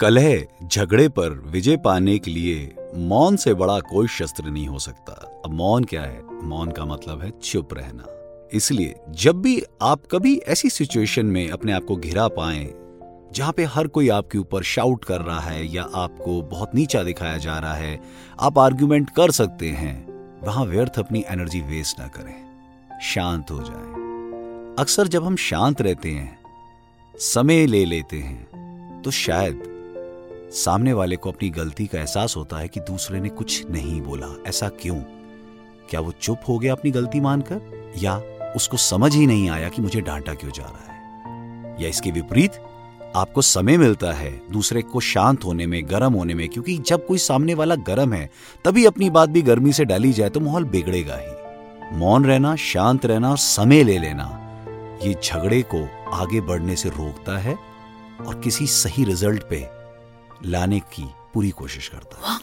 कलह झगड़े पर विजय पाने के लिए मौन से बड़ा कोई शस्त्र नहीं हो सकता। अब मौन क्या है? मौन का मतलब है चुप रहना। इसलिए जब भी आप कभी ऐसी सिचुएशन में अपने आप को घिरा पाए, जहाँ पे हर कोई आपके ऊपर शाउट कर रहा है या आपको बहुत नीचा दिखाया जा रहा है, आप आर्ग्यूमेंट कर सकते हैं। वहाँ व्यर्थ अपनी एनर्जी वेस्ट ना करें। शांत हो जाएँ। अक्सर जब हम शांत रहते हैं समय ले लेते हैं तो शायद सामने वाले को अपनी गलती का एहसास होता है कि दूसरे ने कुछ नहीं बोला। ऐसा क्यों? क्या वो चुप हो गया अपनी गलती मानकर? या उसको समझ ही नहीं आया कि मुझे डांटा क्यों जा रहा है? या इसके विपरीत, आपको समय मिलता है दूसरे को शांत होने में, गर्म होने में, क्योंकि जब कोई सामने वाला गर्म है, तभी अपनी बात भी गर्मी से डाली जाए तो माहौल बिगड़ेगा ही। मौन रहना, शांत रहना और समय ले लेना ये झगड़े को आगे बढ़ने से रोकता है और किसी सही रिज़ल्ट पे लाने की पूरी कोशिश करता है.